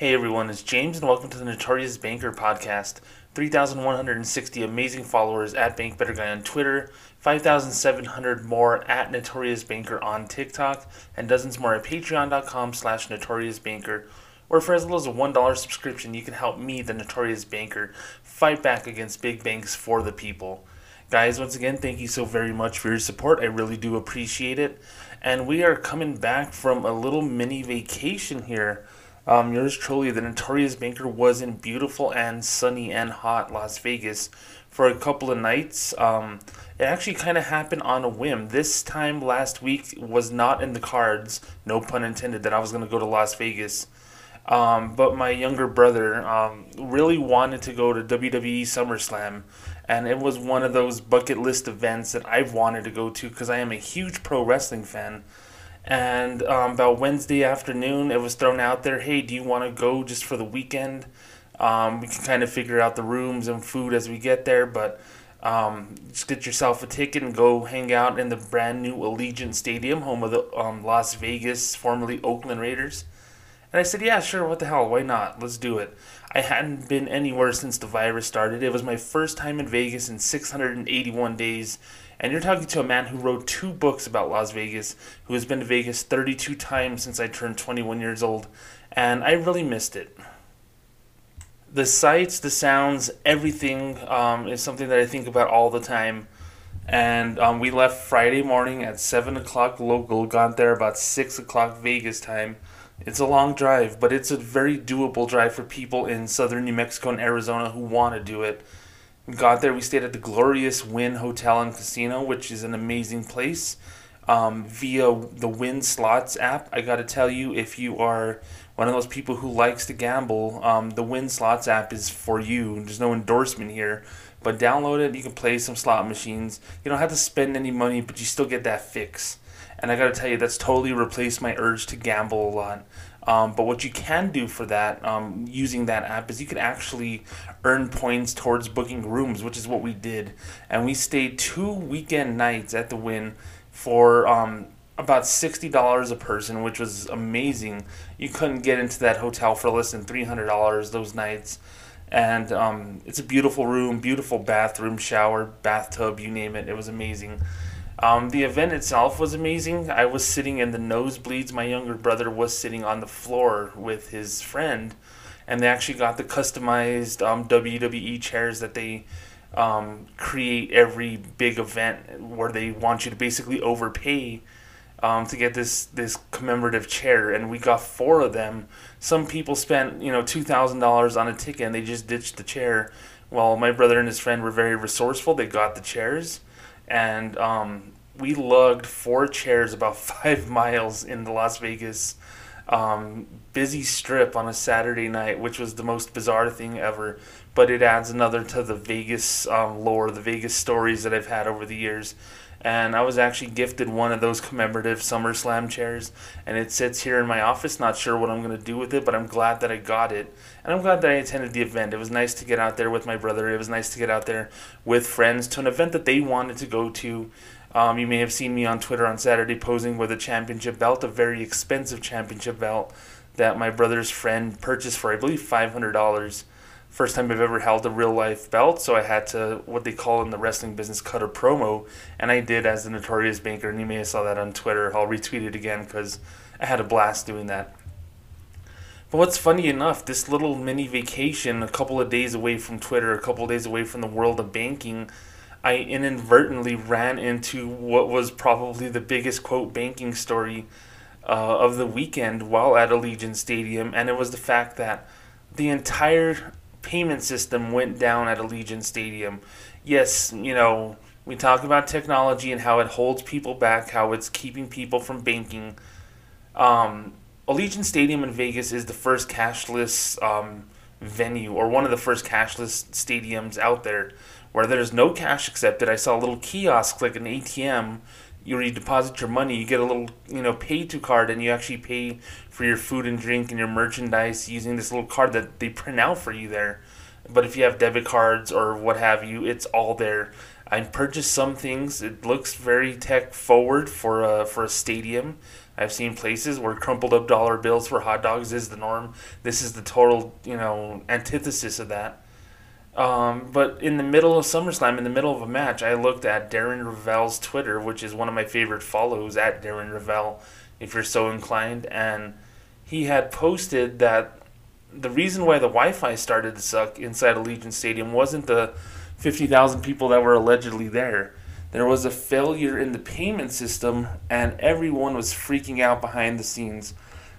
Hey everyone, it's James and welcome to the Notorious Banker podcast. 3,160 amazing followers at Bank Better Guy on Twitter, 5,700 more at Notorious Banker on TikTok, and dozens more at patreon.com slash Notorious Banker. Or for as little as a $1 subscription, you can help me, the Notorious Banker, fight back against big banks for the people. Guys, once again, thank you so very much for your support. I really do appreciate it. And we are coming back from a little mini vacation here. Um, yours truly, the Notorious Banker, was in beautiful and sunny and hot Las Vegas for a couple of nights. Um, it actually kind of happened on a whim. This time last week was not in the cards, no pun intended, that I was going to go to Las Vegas. Um, but my younger brother um, really wanted to go to WWE SummerSlam, and it was one of those bucket list events that I've wanted to go to because I am a huge pro wrestling fan. And um, about Wednesday afternoon, it was thrown out there hey, do you want to go just for the weekend? Um, we can kind of figure out the rooms and food as we get there, but um, just get yourself a ticket and go hang out in the brand new Allegiant Stadium, home of the um, Las Vegas, formerly Oakland Raiders. And I said, yeah, sure, what the hell, why not? Let's do it. I hadn't been anywhere since the virus started. It was my first time in Vegas in 681 days. And you're talking to a man who wrote two books about Las Vegas, who has been to Vegas 32 times since I turned 21 years old. And I really missed it. The sights, the sounds, everything um, is something that I think about all the time. And um, we left Friday morning at 7 o'clock local, got there about 6 o'clock Vegas time it's a long drive, but it's a very doable drive for people in southern New Mexico and Arizona who want to do it. We got there, we stayed at the glorious Wynn Hotel and Casino, which is an amazing place. Um, via the Wynn Slots app, I got to tell you, if you are one of those people who likes to gamble, um, the Wynn Slots app is for you. There's no endorsement here, but download it. You can play some slot machines. You don't have to spend any money, but you still get that fix. And I got to tell you, that's totally replaced my urge to gamble a lot. Um, but what you can do for that, um, using that app, is you can actually earn points towards booking rooms, which is what we did. And we stayed two weekend nights at the Wynn for um, about $60 a person, which was amazing. You couldn't get into that hotel for less than $300 those nights. And um, it's a beautiful room, beautiful bathroom, shower, bathtub, you name it. It was amazing. Um, the event itself was amazing. I was sitting in the nosebleeds. My younger brother was sitting on the floor with his friend, and they actually got the customized um, WWE chairs that they um, create every big event where they want you to basically overpay um, to get this this commemorative chair, and we got four of them. Some people spent you know two thousand dollars on a ticket, and they just ditched the chair. Well, my brother and his friend were very resourceful. They got the chairs and um, we lugged four chairs about five miles in the Las Vegas um, busy strip on a Saturday night, which was the most bizarre thing ever. But it adds another to the Vegas um, lore, the Vegas stories that I've had over the years. And I was actually gifted one of those commemorative SummerSlam chairs, and it sits here in my office. Not sure what I'm going to do with it, but I'm glad that I got it. And I'm glad that I attended the event. It was nice to get out there with my brother. It was nice to get out there with friends to an event that they wanted to go to. Um, you may have seen me on Twitter on Saturday posing with a championship belt, a very expensive championship belt that my brother's friend purchased for, I believe, $500 first time I've ever held a real life belt, so I had to what they call in the wrestling business cut a promo, and I did as the notorious banker. And you may have saw that on Twitter. I'll retweet it again because I had a blast doing that. But what's funny enough, this little mini vacation, a couple of days away from Twitter, a couple of days away from the world of banking, I inadvertently ran into what was probably the biggest quote banking story uh, of the weekend while at Allegiant Stadium, and it was the fact that the entire payment system went down at Allegiant Stadium. Yes, you know, we talk about technology and how it holds people back, how it's keeping people from banking. Um, Allegiant Stadium in Vegas is the first cashless um, venue, or one of the first cashless stadiums out there, where there's no cash accepted. I saw a little kiosk like an ATM where you deposit your money, you get a little, you know, pay to card, and you actually pay for your food and drink and your merchandise using this little card that they print out for you there. But if you have debit cards or what have you, it's all there. I purchased some things. It looks very tech forward for a for a stadium. I've seen places where crumpled up dollar bills for hot dogs is the norm. This is the total, you know, antithesis of that. Um, but in the middle of SummerSlam, in the middle of a match, I looked at Darren Rovell's Twitter, which is one of my favorite follows at Darren Rovell, if you're so inclined, and he had posted that the reason why the Wi-Fi started to suck inside Allegiant Stadium wasn't the 50,000 people that were allegedly there. There was a failure in the payment system, and everyone was freaking out behind the scenes.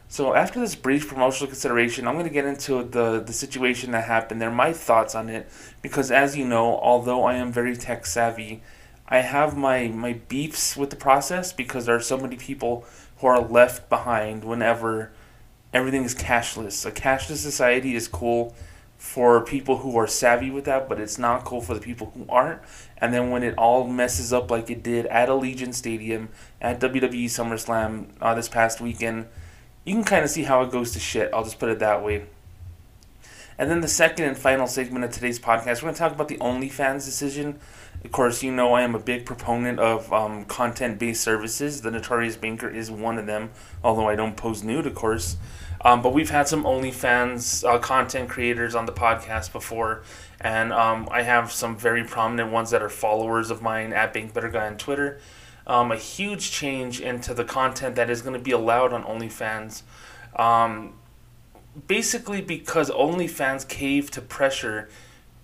So after this brief promotional consideration, I'm going to get into the, the situation that happened there, my thoughts on it, because as you know, although I am very tech savvy, I have my, my beefs with the process because there are so many people who are left behind whenever everything is cashless. A cashless society is cool for people who are savvy with that, but it's not cool for the people who aren't. And then when it all messes up like it did at Allegiant Stadium, at WWE SummerSlam uh, this past weekend, you can kind of see how it goes to shit. I'll just put it that way. And then the second and final segment of today's podcast, we're going to talk about the OnlyFans decision. Of course, you know I am a big proponent of um, content based services. The Notorious Banker is one of them, although I don't post nude, of course. Um, but we've had some OnlyFans uh, content creators on the podcast before, and um, I have some very prominent ones that are followers of mine at Bank Better Guy on Twitter um, a huge change into the content that is going to be allowed on OnlyFans. Um, basically, because OnlyFans caved to pressure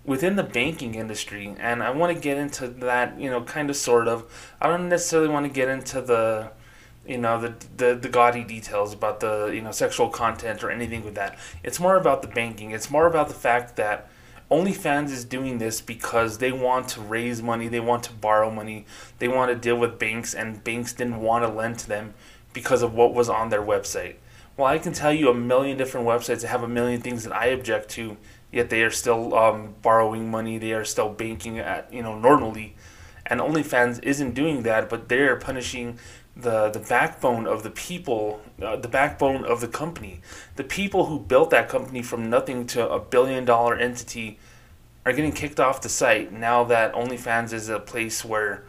within the banking industry, and I want to get into that. You know, kind of, sort of. I don't necessarily want to get into the you know the, the the gaudy details about the you know sexual content or anything with that. It's more about the banking. It's more about the fact that OnlyFans is doing this because they want to raise money, they want to borrow money, they want to deal with banks, and banks didn't want to lend to them because of what was on their website. Well, I can tell you a million different websites that have a million things that I object to, yet they are still um, borrowing money, they are still banking at you know normally, and OnlyFans isn't doing that, but they are punishing the the backbone of the people, uh, the backbone of the company, the people who built that company from nothing to a billion dollar entity, are getting kicked off the site now that OnlyFans is a place where,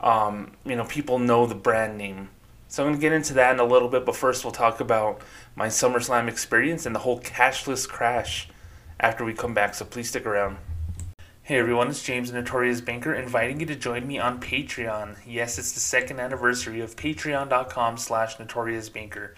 um, you know, people know the brand name. So I'm gonna get into that in a little bit, but first we'll talk about my SummerSlam experience and the whole cashless crash after we come back. So please stick around. Hey everyone, it's James, the Notorious Banker, inviting you to join me on Patreon. Yes, it's the second anniversary of patreon.com slash notoriousbanker.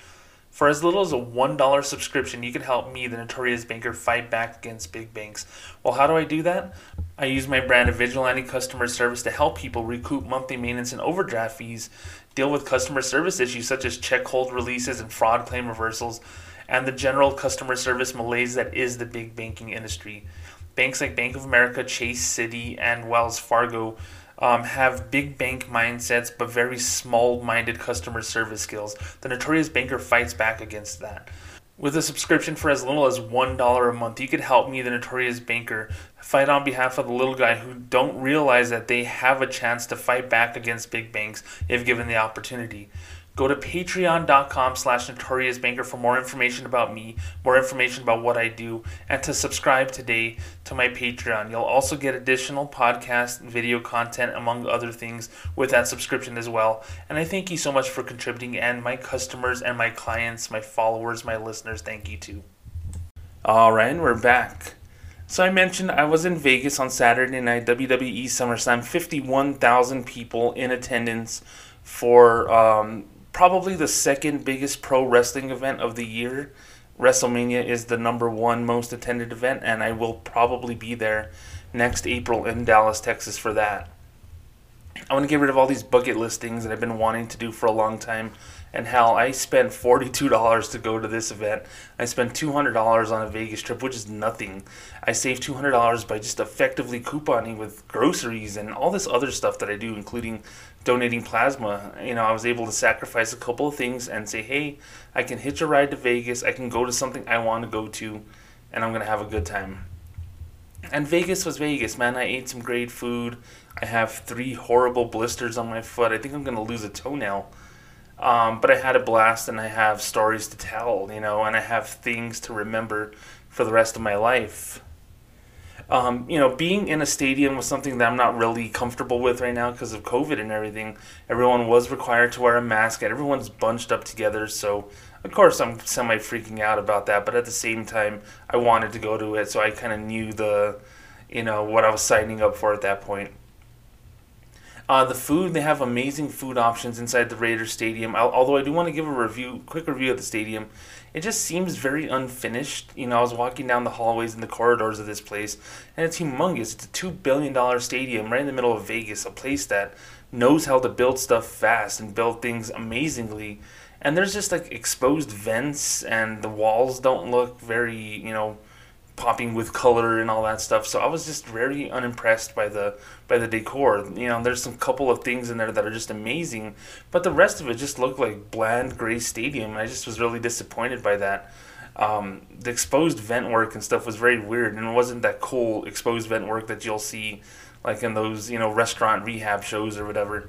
For as little as a $1 subscription, you can help me, the Notorious Banker, fight back against big banks. Well, how do I do that? I use my brand of Vigilante Customer Service to help people recoup monthly maintenance and overdraft fees, deal with customer service issues such as check hold releases and fraud claim reversals, and the general customer service malaise that is the big banking industry banks like Bank of America, Chase Citi, and Wells Fargo um, have big bank mindsets but very small minded customer service skills. The Notorious Banker fights back against that. With a subscription for as little as $1 a month, you could help me, the Notorious Banker, fight on behalf of the little guy who don't realize that they have a chance to fight back against big banks if given the opportunity. Go to patreon.com slash notoriousbanker for more information about me, more information about what I do, and to subscribe today to my Patreon. You'll also get additional podcast and video content, among other things, with that subscription as well. And I thank you so much for contributing, and my customers and my clients, my followers, my listeners, thank you too. All right, and we're back. So I mentioned I was in Vegas on Saturday night, WWE SummerSlam, 51,000 people in attendance for um, probably the second biggest pro wrestling event of the year. WrestleMania is the number one most attended event, and I will probably be there next April in Dallas, Texas for that. I want to get rid of all these bucket listings that I've been wanting to do for a long time. And hell, I spent $42 to go to this event. I spent $200 on a Vegas trip, which is nothing. I saved $200 by just effectively couponing with groceries and all this other stuff that I do, including donating plasma. You know, I was able to sacrifice a couple of things and say, hey, I can hitch a ride to Vegas. I can go to something I want to go to, and I'm going to have a good time. And Vegas was Vegas, man. I ate some great food. I have three horrible blisters on my foot. I think I'm going to lose a toenail. Um, but I had a blast and I have stories to tell, you know, and I have things to remember for the rest of my life. Um, you know, being in a stadium was something that I'm not really comfortable with right now because of COVID and everything. Everyone was required to wear a mask, and everyone's bunched up together. So, of course, I'm semi freaking out about that. But at the same time, I wanted to go to it, so I kind of knew the, you know, what I was signing up for at that point. Uh, the food, they have amazing food options inside the Raiders Stadium. Although I do want to give a review, quick review of the stadium. It just seems very unfinished. You know, I was walking down the hallways and the corridors of this place, and it's humongous. It's a $2 billion stadium right in the middle of Vegas, a place that knows how to build stuff fast and build things amazingly. And there's just like exposed vents, and the walls don't look very, you know, popping with color and all that stuff. So I was just very unimpressed by the by the decor. You know, there's some couple of things in there that are just amazing, but the rest of it just looked like bland gray stadium. I just was really disappointed by that. Um, the exposed vent work and stuff was very weird, and it wasn't that cool exposed vent work that you'll see like in those you know restaurant rehab shows or whatever.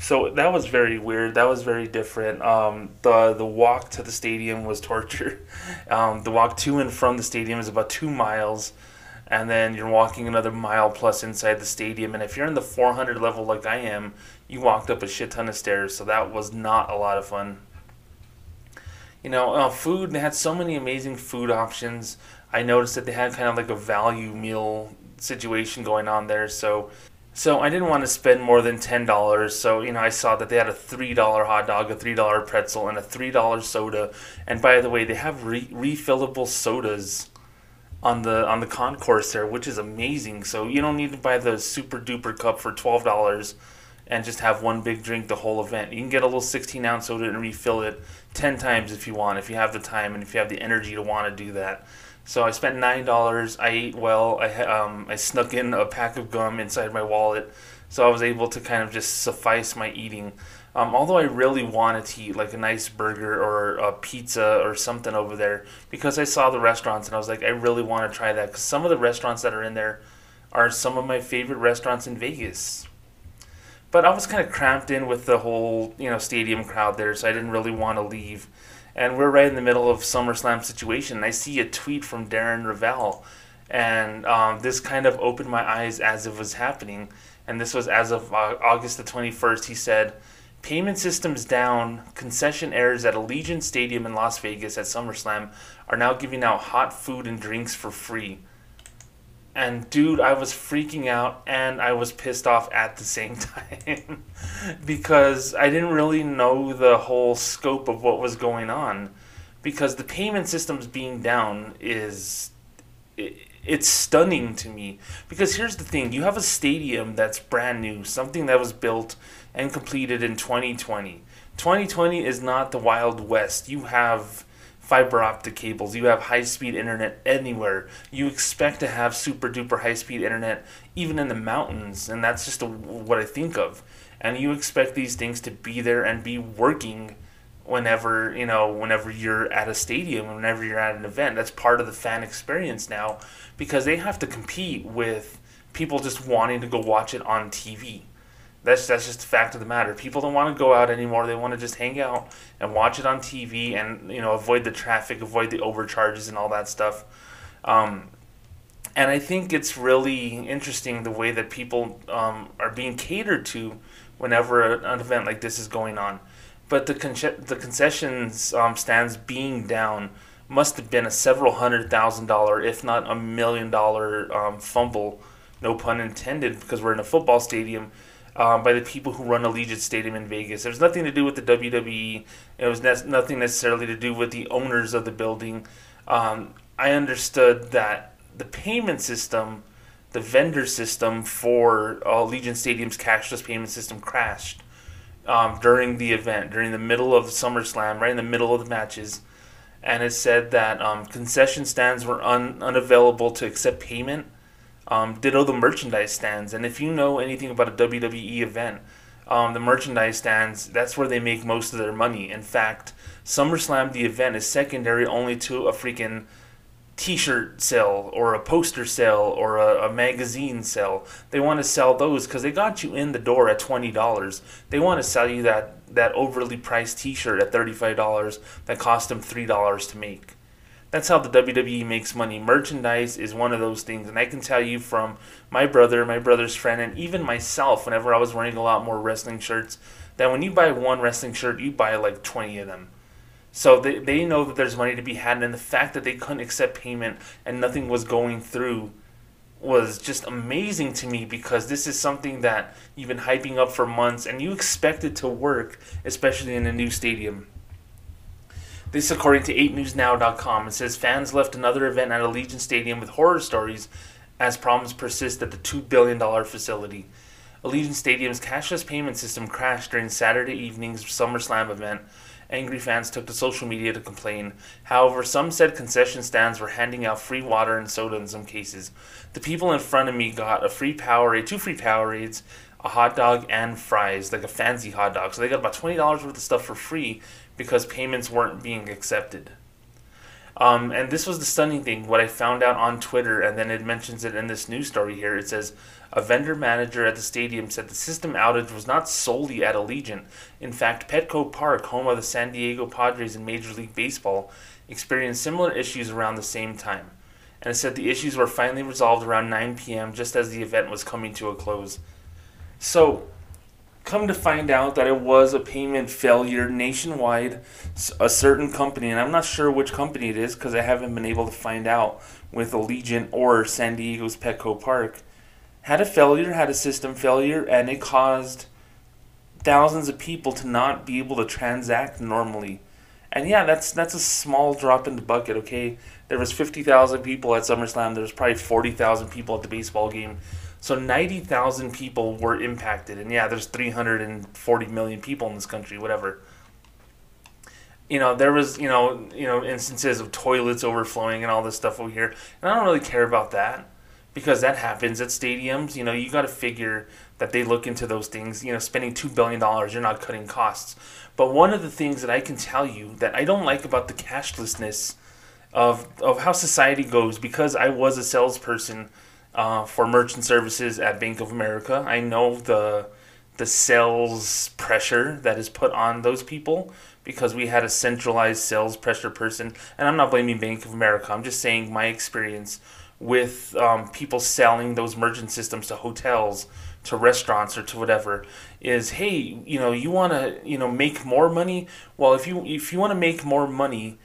So that was very weird. That was very different. Um, the the walk to the stadium was torture. Um, the walk to and from the stadium is about two miles, and then you're walking another mile plus inside the stadium. And if you're in the 400 level like I am, you walked up a shit ton of stairs. So that was not a lot of fun. You know, uh, food. They had so many amazing food options. I noticed that they had kind of like a value meal situation going on there. So so I didn't want to spend more than ten dollars. So you know, I saw that they had a three dollar hot dog, a three dollar pretzel, and a three dollar soda. And by the way, they have re- refillable sodas on the on the concourse there, which is amazing. So you don't need to buy the super duper cup for twelve dollars and just have one big drink the whole event. You can get a little sixteen ounce soda and refill it ten times if you want, if you have the time and if you have the energy to want to do that. So I spent nine dollars. I ate well. I um, I snuck in a pack of gum inside my wallet, so I was able to kind of just suffice my eating. Um, although I really wanted to eat like a nice burger or a pizza or something over there because I saw the restaurants and I was like, I really want to try that because some of the restaurants that are in there are some of my favorite restaurants in Vegas. But I was kind of cramped in with the whole you know stadium crowd there, so I didn't really want to leave and we're right in the middle of SummerSlam situation. And I see a tweet from Darren Rovell, and um, this kind of opened my eyes as it was happening. And this was as of uh, August the 21st. He said, Payment systems down. Concessionaires at Allegiant Stadium in Las Vegas at SummerSlam are now giving out hot food and drinks for free. And dude, I was freaking out and I was pissed off at the same time because I didn't really know the whole scope of what was going on. Because the payment systems being down is. It, it's stunning to me. Because here's the thing you have a stadium that's brand new, something that was built and completed in 2020. 2020 is not the Wild West. You have fiber optic cables, you have high speed internet anywhere. You expect to have super duper high speed internet even in the mountains, and that's just a, what I think of. And you expect these things to be there and be working whenever you know whenever you're at a stadium whenever you're at an event that's part of the fan experience now because they have to compete with people just wanting to go watch it on TV that's that's just a fact of the matter. People don't want to go out anymore. They want to just hang out and watch it on TV and you know avoid the traffic, avoid the overcharges and all that stuff. Um, and I think it's really interesting the way that people um, are being catered to whenever an event like this is going on. But the con- the concessions um, stands being down must have been a several hundred thousand dollar, if not a million dollar um, fumble, no pun intended, because we're in a football stadium um, by the people who run Allegiant Stadium in Vegas. Was nothing to do with the WWE. It was ne- nothing necessarily to do with the owners of the building. Um, I understood that the payment system, the vendor system for Allegiant Stadium's cashless payment system crashed um, during the event, during the middle of SummerSlam, right in the middle of the matches. And it said that um, concession stands were un- unavailable to accept payment um, ditto the merchandise stands. And if you know anything about a WWE event, um, the merchandise stands, that's where they make most of their money. In fact, SummerSlam, the event, is secondary only to a freaking t shirt sale or a poster sale or a, a magazine sale. They want to sell those because they got you in the door at $20. They want to sell you that, that overly priced t shirt at $35 that cost them $3 to make. That's how the WWE makes money. Merchandise is one of those things. And I can tell you from my brother, my brother's friend, and even myself, whenever I was wearing a lot more wrestling shirts, that when you buy one wrestling shirt, you buy like 20 of them. So they, they know that there's money to be had. And the fact that they couldn't accept payment and nothing was going through was just amazing to me because this is something that you've been hyping up for months and you expect it to work, especially in a new stadium. This, according to 8newsnow.com, it says fans left another event at Allegiant Stadium with horror stories as problems persist at the $2 billion facility. Allegiant Stadium's cashless payment system crashed during Saturday evening's SummerSlam event. Angry fans took to social media to complain. However, some said concession stands were handing out free water and soda in some cases. The people in front of me got a free Powerade, two free Powerades, a hot dog, and fries, like a fancy hot dog. So they got about $20 worth of stuff for free because payments weren't being accepted. Um, and this was the stunning thing. What I found out on Twitter, and then it mentions it in this news story here. It says a vendor manager at the stadium said the system outage was not solely at Allegiant. In fact, Petco Park, home of the San Diego Padres in Major League Baseball, experienced similar issues around the same time. And it said the issues were finally resolved around 9 p.m., just as the event was coming to a close. So, come to find out that it was a payment failure nationwide. A certain company, and I'm not sure which company it is because I haven't been able to find out with Allegiant or San Diego's Petco Park, had a failure, had a system failure, and it caused thousands of people to not be able to transact normally. And yeah, that's that's a small drop in the bucket. Okay, there was fifty thousand people at SummerSlam. There was probably forty thousand people at the baseball game. So 90,000 people were impacted. And yeah, there's 340 million people in this country, whatever. You know, there was, you know, you know, instances of toilets overflowing and all this stuff over here. And I don't really care about that because that happens at stadiums. You know, you got to figure that they look into those things. You know, spending $2 billion, you're not cutting costs. But one of the things that I can tell you that I don't like about the cashlessness of, of how society goes, because I was a salesperson – uh, for merchant services at Bank of America. I know the the sales pressure that is put on those people because we had a centralized sales pressure person. And I'm not blaming Bank of America. I'm just saying my experience with um, people selling those merchant systems to hotels, to restaurants, or to whatever is, hey, you know, you want to, you know, make more money. Well, if you if you want to make more money,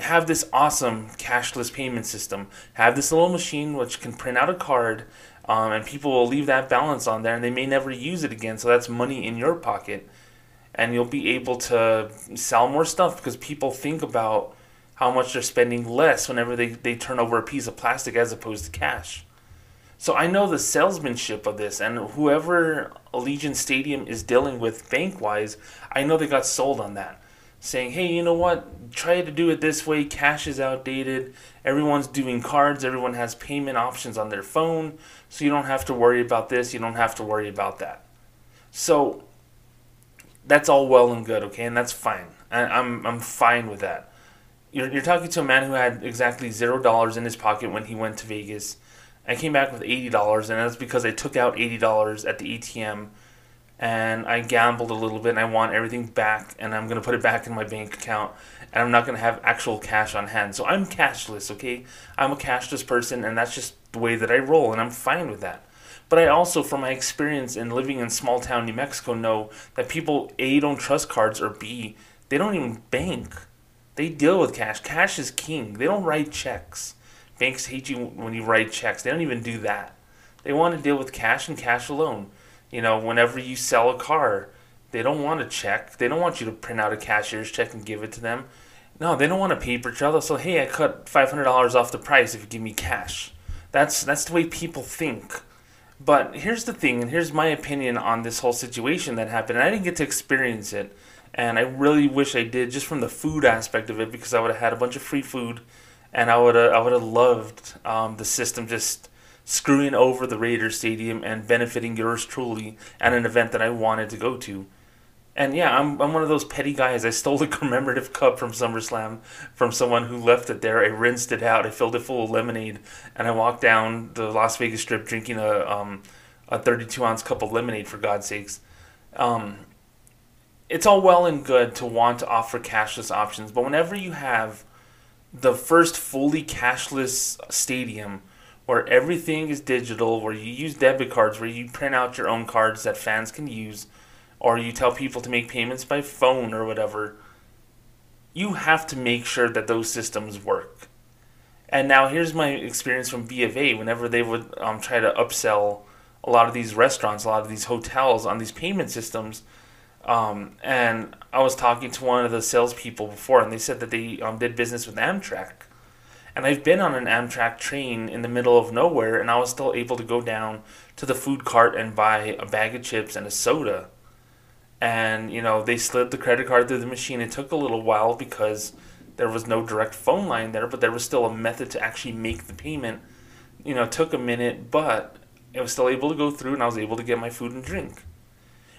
have this awesome cashless payment system. Have this little machine which can print out a card, um, and people will leave that balance on there, and they may never use it again. So that's money in your pocket, and you'll be able to sell more stuff because people think about how much they're spending less whenever they, they turn over a piece of plastic as opposed to cash. So I know the salesmanship of this, and whoever Allegiant Stadium is dealing with bank wise, I know they got sold on that saying, hey, you know what? Try to do it this way. Cash is outdated. Everyone's doing cards. Everyone has payment options on their phone. So you don't have to worry about this. You don't have to worry about that. So that's all well and good, okay? And that's fine. I, I'm, I'm fine with that. You're, you're talking to a man who had exactly zero dollars in his pocket when he went to Vegas. I came back with $80, and that's because I took out $80 at the ATM and I gambled a little bit and I want everything back and I'm going to put it back in my bank account and I'm not going to have actual cash on hand. So I'm cashless, okay? I'm a cashless person and that's just the way that I roll and I'm fine with that. But I also, from my experience in living in small town New Mexico, know that people A don't trust cards or B they don't even bank. They deal with cash. Cash is king. They don't write checks. Banks hate you when you write checks. They don't even do that. They want to deal with cash and cash alone. You know, whenever you sell a car, they don't want a check. They don't want you to print out a cashier's check and give it to them. No, they don't want a paper trail. Say, "Hey, I cut five hundred dollars off the price if you give me cash." That's that's the way people think. But here's the thing, and here's my opinion on this whole situation that happened. And I didn't get to experience it, and I really wish I did, just from the food aspect of it, because I would have had a bunch of free food, and I would have I would have loved um, the system just screwing over the Raiders Stadium and benefiting yours truly at an event that I wanted to go to. And yeah, I'm, I'm one of those petty guys. I stole a commemorative cup from SummerSlam from someone who left it there. I rinsed it out. I filled it full of lemonade, and I walked down the Las Vegas Strip drinking a um, a 32 ounce cup of lemonade. For God's sakes, um, it's all well and good to want to offer cashless options, but whenever you have the first fully cashless stadium where everything is digital, where you use debit cards, where you print out your own cards that fans can use, or you tell people to make payments by phone or whatever, you have to make sure that those systems work. And now here's my experience from B of A. Whenever they would um, try to upsell a lot of these restaurants, a lot of these hotels on these payment systems, um, and I was talking to one of the salespeople before, and they said that they um, did business with Amtrak. And I've been on an Amtrak train in the middle of nowhere, and I was still able to go down to the food cart and buy a bag of chips and a soda. And, you know, they slid the credit card through the machine. It took a little while because there was no direct phone line there, but there was still a method to actually make the payment. You know, it took a minute, but it was still able to go through, and I was able to get my food and drink.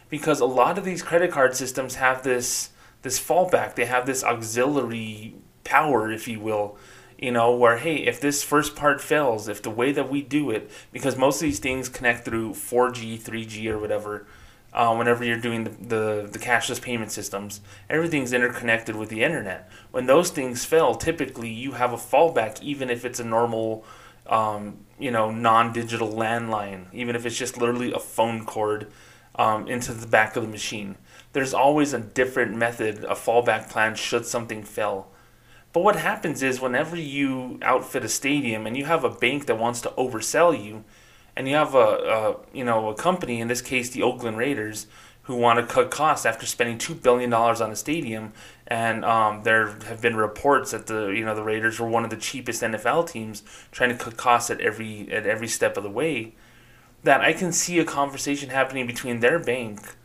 Because a lot of these credit card systems have this this fallback. They have this auxiliary power, if you will, you know, where hey, if this first part fails, if the way that we do it, because most of these things connect through 4G, 3G, or whatever. Uh, whenever you're doing the, the, the cashless payment systems, everything's interconnected with the internet. When those things fail, typically you have a fallback, even if it's a normal, um, you know, non-digital landline, even if it's just literally a phone cord um, into the back of the machine. There's always a different method, a fallback plan should something fail. But what happens is whenever you outfit a stadium and you have a bank that wants to oversell you, and you have a, a you know a company in this case the Oakland Raiders who want to cut costs after spending two billion dollars on a stadium, and um, there have been reports that the you know the Raiders were one of the cheapest NFL teams, trying to cut costs at every at every step of the way. That I can see a conversation happening between their bank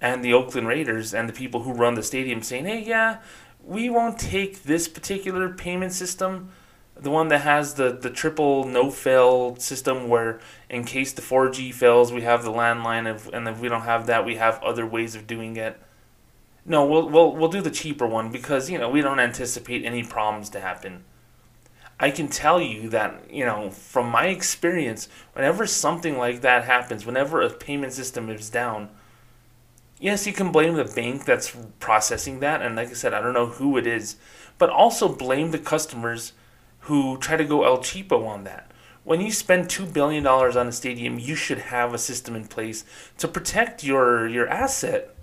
and the Oakland Raiders and the people who run the stadium saying, "Hey, yeah, we won't take this particular payment system, the one that has the, the triple no fail system where in case the 4G fails, we have the landline, and if we don't have that, we have other ways of doing it. No, we'll, we'll, we'll do the cheaper one because, you know, we don't anticipate any problems to happen. I can tell you that, you know, from my experience, whenever something like that happens, whenever a payment system is down, yes, you can blame the bank that's processing that, and like I said, I don't know who it is, but also blame the customers who try to go El Cheapo on that. When you spend two billion dollars on a stadium, you should have a system in place to protect your your asset,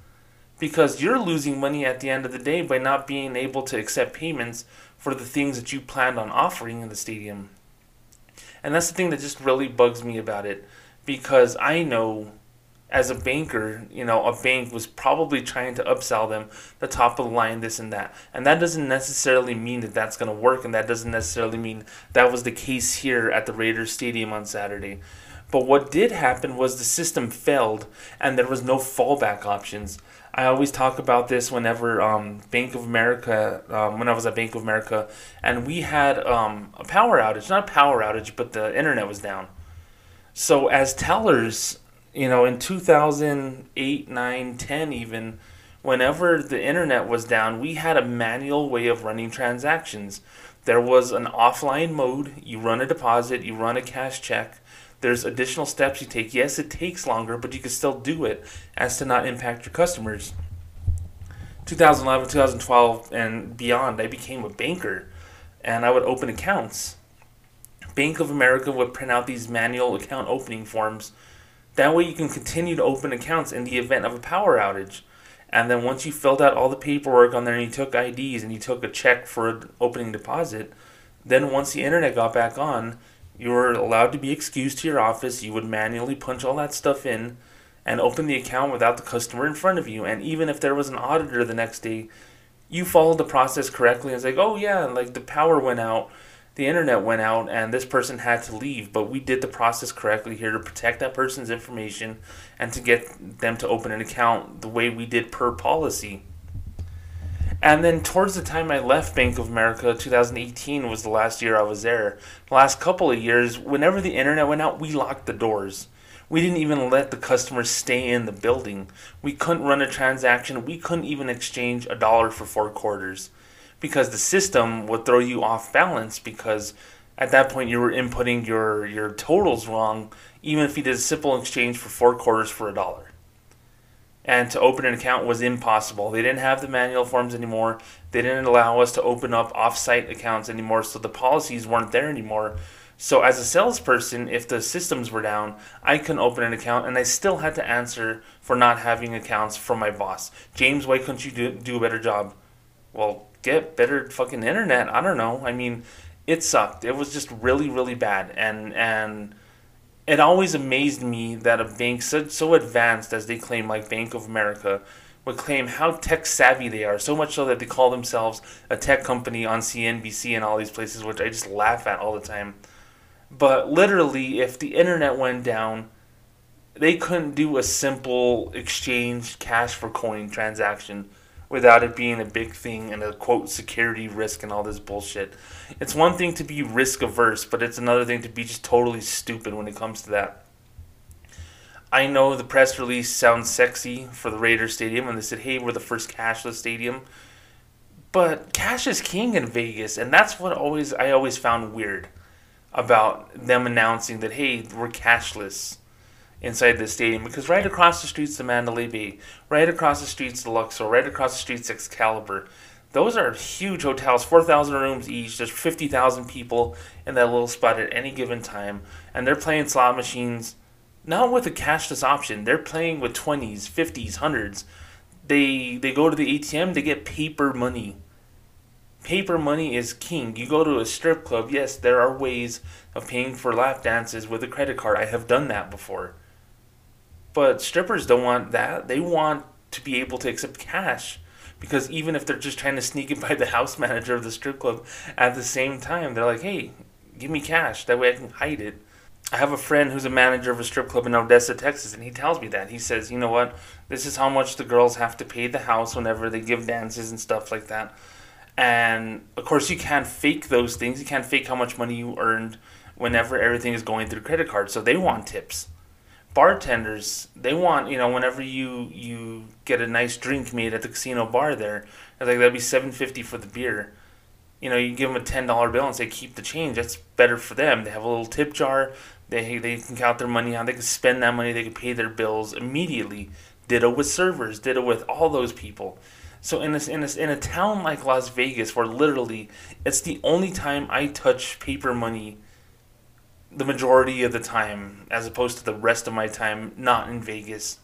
because you're losing money at the end of the day by not being able to accept payments for the things that you planned on offering in the stadium. And that's the thing that just really bugs me about it, because I know as a banker, you know, a bank was probably trying to upsell them the top of the line, this and that. And that doesn't necessarily mean that that's going to work, and that doesn't necessarily mean that was the case here at the Raiders Stadium on Saturday. But what did happen was the system failed, and there was no fallback options. I always talk about this whenever um, Bank of America, um, when I was at Bank of America, and we had um, a power outage, not a power outage, but the internet was down. So as tellers, you know, in 2008, 9, 10 even, whenever the internet was down, we had a manual way of running transactions. There was an offline mode, you run a deposit, you run a cash check. There's additional steps you take. Yes, it takes longer, but you can still do it as to not impact your customers. 2011, 2012, and beyond, I became a banker and I would open accounts. Bank of America would print out these manual account opening forms that way you can continue to open accounts in the event of a power outage. And then once you filled out all the paperwork on there and you took IDs and you took a check for an opening deposit, then once the internet got back on, you were allowed to be excused to your office. You would manually punch all that stuff in and open the account without the customer in front of you. And even if there was an auditor the next day, you followed the process correctly and it's like, oh yeah, like the power went out the internet went out and this person had to leave, but we did the process correctly here to protect that person's information and to get them to open an account the way we did per policy. And then towards the time I left Bank of America, 2018 was the last year I was there. The last couple of years, whenever the internet went out, we locked the doors. We didn't even let the customers stay in the building. We couldn't run a transaction. We couldn't even exchange a dollar for four quarters because the system would throw you off balance because at that point you were inputting your your totals wrong even if you did a simple exchange for four quarters for a dollar and to open an account was impossible. They didn't have the manual forms anymore. They didn't allow us to open up off-site accounts anymore, so the policies weren't there anymore. So as a salesperson, if the systems were down, I couldn't open an account, and I still had to answer for not having accounts from my boss. James, why couldn't you do, do a better job? Well, get better fucking internet. I don't know. I mean, it sucked. It was just really, really bad, and and it always amazed me that a bank so, so advanced as they claim, like Bank of America, would claim how tech savvy they are. So much so that they call themselves a tech company on CNBC and all these places, which I just laugh at all the time. But literally, if the internet went down, they couldn't do a simple exchange cash for coin transaction without it being a big thing and a quote security risk and all this bullshit. It's one thing to be risk averse, but it's another thing to be just totally stupid when it comes to that. I know the press release sounds sexy for the Raiders Stadium, and they said, hey, we're the first cashless stadium. But cash is king in Vegas, and that's what always I always found weird about them announcing that, hey, we're cashless inside the stadium because right across the street's the Mandalay Bay, right across the street's the Luxor, right across the street's Excalibur. Those are huge hotels, 4,000 rooms each. There's 50,000 people in that little spot at any given time. And they're playing slot machines not with a cashless option. They're playing with 20s, 50s, 100s. They, they go to the ATM, they get paper money. Paper money is king. You go to a strip club, yes, there are ways of paying for lap dances with a credit card. I have done that before. But strippers don't want that. They want to be able to accept cash. Because even if they're just trying to sneak it by the house manager of the strip club at the same time, they're like, hey, give me cash. That way I can hide it. I have a friend who's a manager of a strip club in Odessa, Texas, and he tells me that. He says, you know what? This is how much the girls have to pay the house whenever they give dances and stuff like that. And of course, you can't fake those things. You can't fake how much money you earned whenever everything is going through credit cards. So they want tips bartenders they want you know whenever you you get a nice drink made at the casino bar there like that'd be 750 for the beer. You know you give them a $10 bill and say keep the change. That's better for them. They have a little tip jar. They they can count their money on they can spend that money they can pay their bills immediately. Ditto with servers ditto with all those people. So in a, in a, in a town like Las Vegas where literally it's the only time I touch paper money the majority of the time, as opposed to the rest of my time not in Vegas.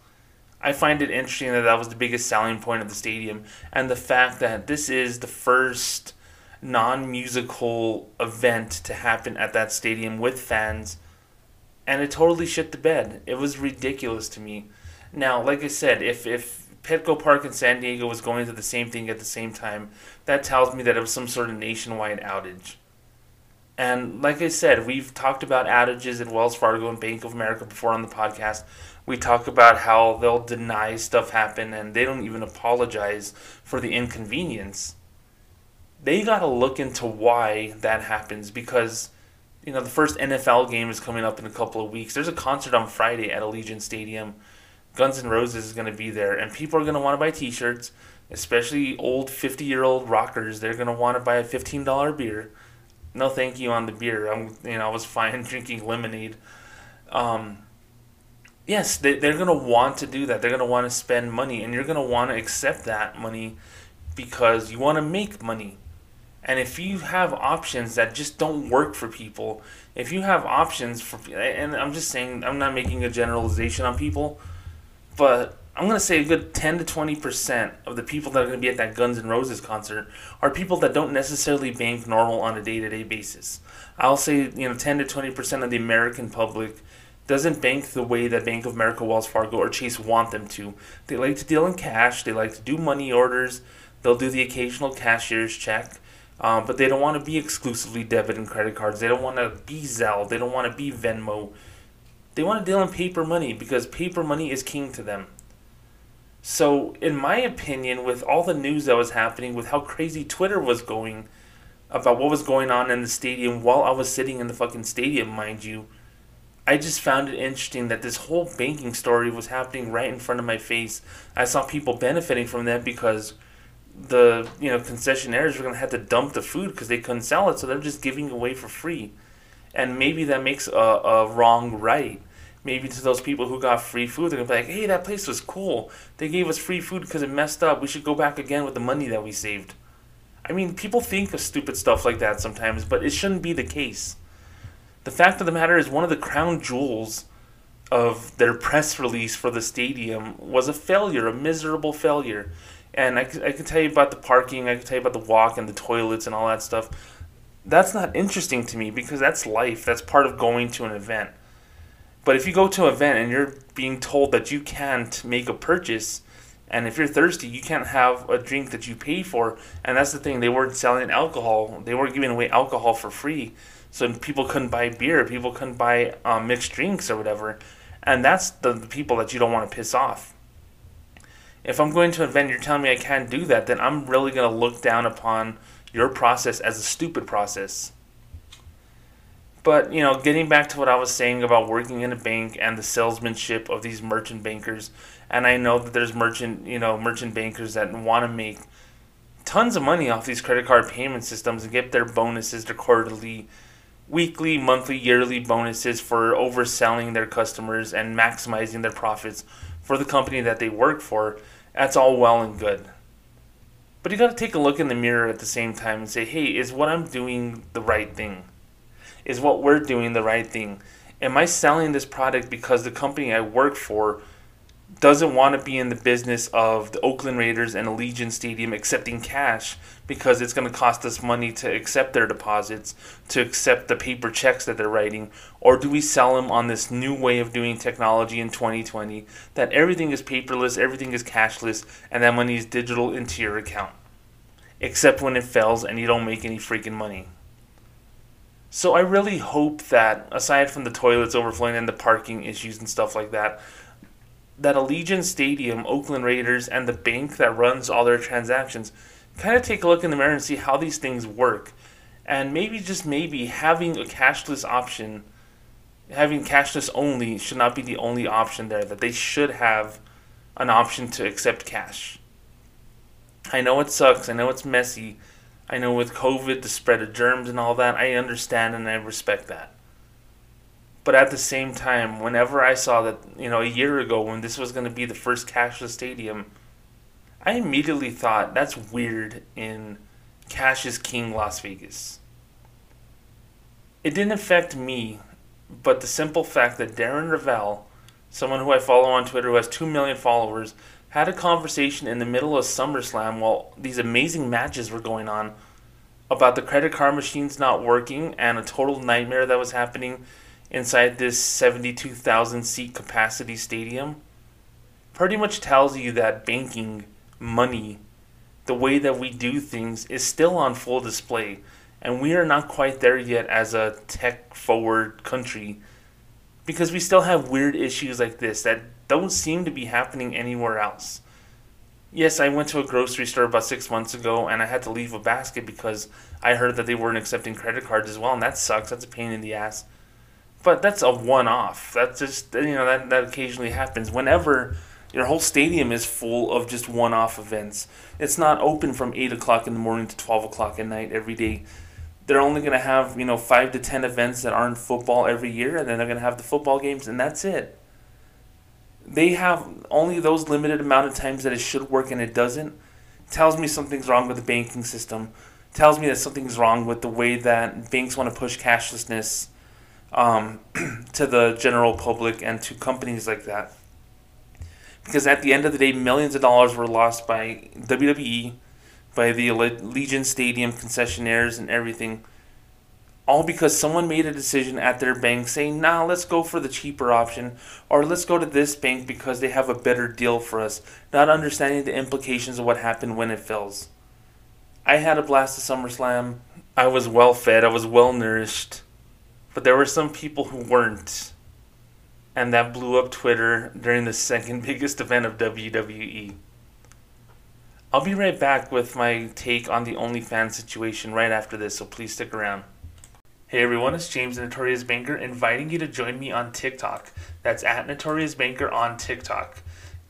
I find it interesting that that was the biggest selling point of the stadium, and the fact that this is the first non musical event to happen at that stadium with fans, and it totally shit the bed. It was ridiculous to me. Now, like I said, if, if Petco Park in San Diego was going to the same thing at the same time, that tells me that it was some sort of nationwide outage. And like I said, we've talked about outages at Wells Fargo and Bank of America before on the podcast. We talk about how they'll deny stuff happen and they don't even apologize for the inconvenience. They got to look into why that happens because you know the first NFL game is coming up in a couple of weeks. There's a concert on Friday at Allegiant Stadium. Guns N' Roses is going to be there and people are going to want to buy t-shirts, especially old 50-year-old rockers. They're going to want to buy a $15 beer no thank you on the beer. I'm you know I was fine drinking lemonade. Um, yes, they, they're gonna want to do that. They're gonna want to spend money, and you're gonna want to accept that money because you want to make money. And if you have options that just don't work for people, if you have options for, and I'm just saying, I'm not making a generalization on people, but I'm to say a good 10 to 20% of the people that are to be at that Guns N' Roses concert are people that don't necessarily bank normal on a day to day basis. I'll say, you know, 10 to 20% of the American public doesn't bank the way that Bank of America, Wells Fargo, or Chase want them to. They like to deal in cash, they like to do money orders, they'll do the occasional cashier's check. Um, but they don't want to be exclusively debit and credit cards. They don't want to be Zelle. They don't want to be Venmo. They want to deal in paper money because paper money is king to them. So, in my opinion, with all the news that was happening, with how crazy Twitter was going about what was going on in the stadium while I was sitting in the fucking stadium, mind you, I just found it interesting that this whole banking story was happening right in front of my face. I saw people benefiting from that because the you know concessionaires were going to have to dump the food because they couldn't sell it, so they're just giving away for free. And maybe that makes a, a wrong right maybe to those people who got free food, they're gonna be like, "Hey, that place was cool. They gave us free food because it messed up. We should go back again with the money that we saved." I mean, people think of stupid stuff like that sometimes, but it shouldn't be the case. The fact of the matter is, one of the crown jewels of their press release for the stadium was a failure, a miserable failure. And I, I can tell you about the parking, I can tell you about the walk and the toilets and all that stuff. That's not interesting to me because that's life. That's part of going to an event. But if you go to an event and you're being told that you can't make a purchase, and if you're thirsty, you can't have a drink that you pay for, and that's the thing, they weren't selling alcohol. They weren't giving away alcohol for free. So people couldn't buy beer, people couldn't buy um, mixed drinks or whatever. And that's the, people that you don't want to piss off. If I'm going to an event, you're telling me I can't do that, then I'm really going to look down upon your process as a stupid process. But, you know, getting back to what I was saying about working in a bank and the salesmanship of these merchant bankers, and I know that there's merchant, you know, merchant bankers that want to make tons of money off these credit card payment systems and get their bonuses, their quarterly, weekly, monthly, yearly bonuses for overselling their customers and maximizing their profits for the company that they work for. That's all well and good. But you got to take a look in the mirror at the same time and say, hey, is what I'm doing the right thing? Is what we're doing the right thing? Am I selling this product because the company I work for doesn't want to be in the business of the Oakland Raiders and Allegiant Stadium accepting cash because it's going to cost us money to accept their deposits, to accept the paper checks that they're writing? Or do we sell them on this new way of doing technology in 2020 that everything is paperless, everything is cashless, and that money is digital into your account? Except when it fails and you don't make any freaking money. So I really hope that, aside from the toilets overflowing and the parking issues and stuff like that, that Allegiant Stadium, Oakland Raiders, and the bank that runs all their transactions kind of take a look in the mirror and see how these things work. And maybe, just maybe, having a cashless option, having cashless only, should not be the only option there. That they should have an option to accept cash. I know it sucks. I know it's messy. I know with COVID, the spread of germs and all that, I understand and I respect that. But at the same time, whenever I saw that, you know, a year ago when this was going to be the first cashless stadium, I immediately thought that's weird in Cash is King Las Vegas. It didn't affect me, but the simple fact that Darren Rovell, someone who I follow on Twitter who has 2 million followers, had a conversation in the middle of SummerSlam while these amazing matches were going on about the credit card machines not working and a total nightmare that was happening inside this 72,000 seat capacity stadium pretty much tells you that banking, money, the way that we do things is still on full display. And we are not quite there yet as a tech forward country because we still have weird issues like this that don't seem to be happening anywhere else. Yes, I went to a grocery store about six months ago and I had to leave a basket because I heard that they weren't accepting credit cards as well, and that sucks. That's a pain in the ass. But that's a one off. That's just, you know, that, that occasionally happens. Whenever your whole stadium is full of just one off events, it's not open from 8 o'clock in the morning to 12 o'clock at night every day. They're only going to have, you know, 5 to 10 events that aren't football every year, and then they're going to have the football games, and that's it they have only those limited amount of times that it should work and it doesn't tells me something's wrong with the banking system tells me that something's wrong with the way that banks want to push cashlessness um, to the general public and to companies like that. Because at the end of the day millions of dollars were lost by wwe by the Allegiant Stadium concessionaires and everything all because someone made a decision at their bank saying, nah, let's go for the cheaper option, or let's go to this bank because they have a better deal for us, not understanding the implications of what happened when it fails. I had a blast of SummerSlam. I was well fed, I was well nourished, but there were some people who weren't. And that blew up Twitter during the second biggest event of WWE. I'll be right back with my take on the OnlyFans situation right after this, so please stick around. Hey everyone, it's James the Notorious Banker inviting you to join me on TikTok. That's at Notorious Banker on TikTok.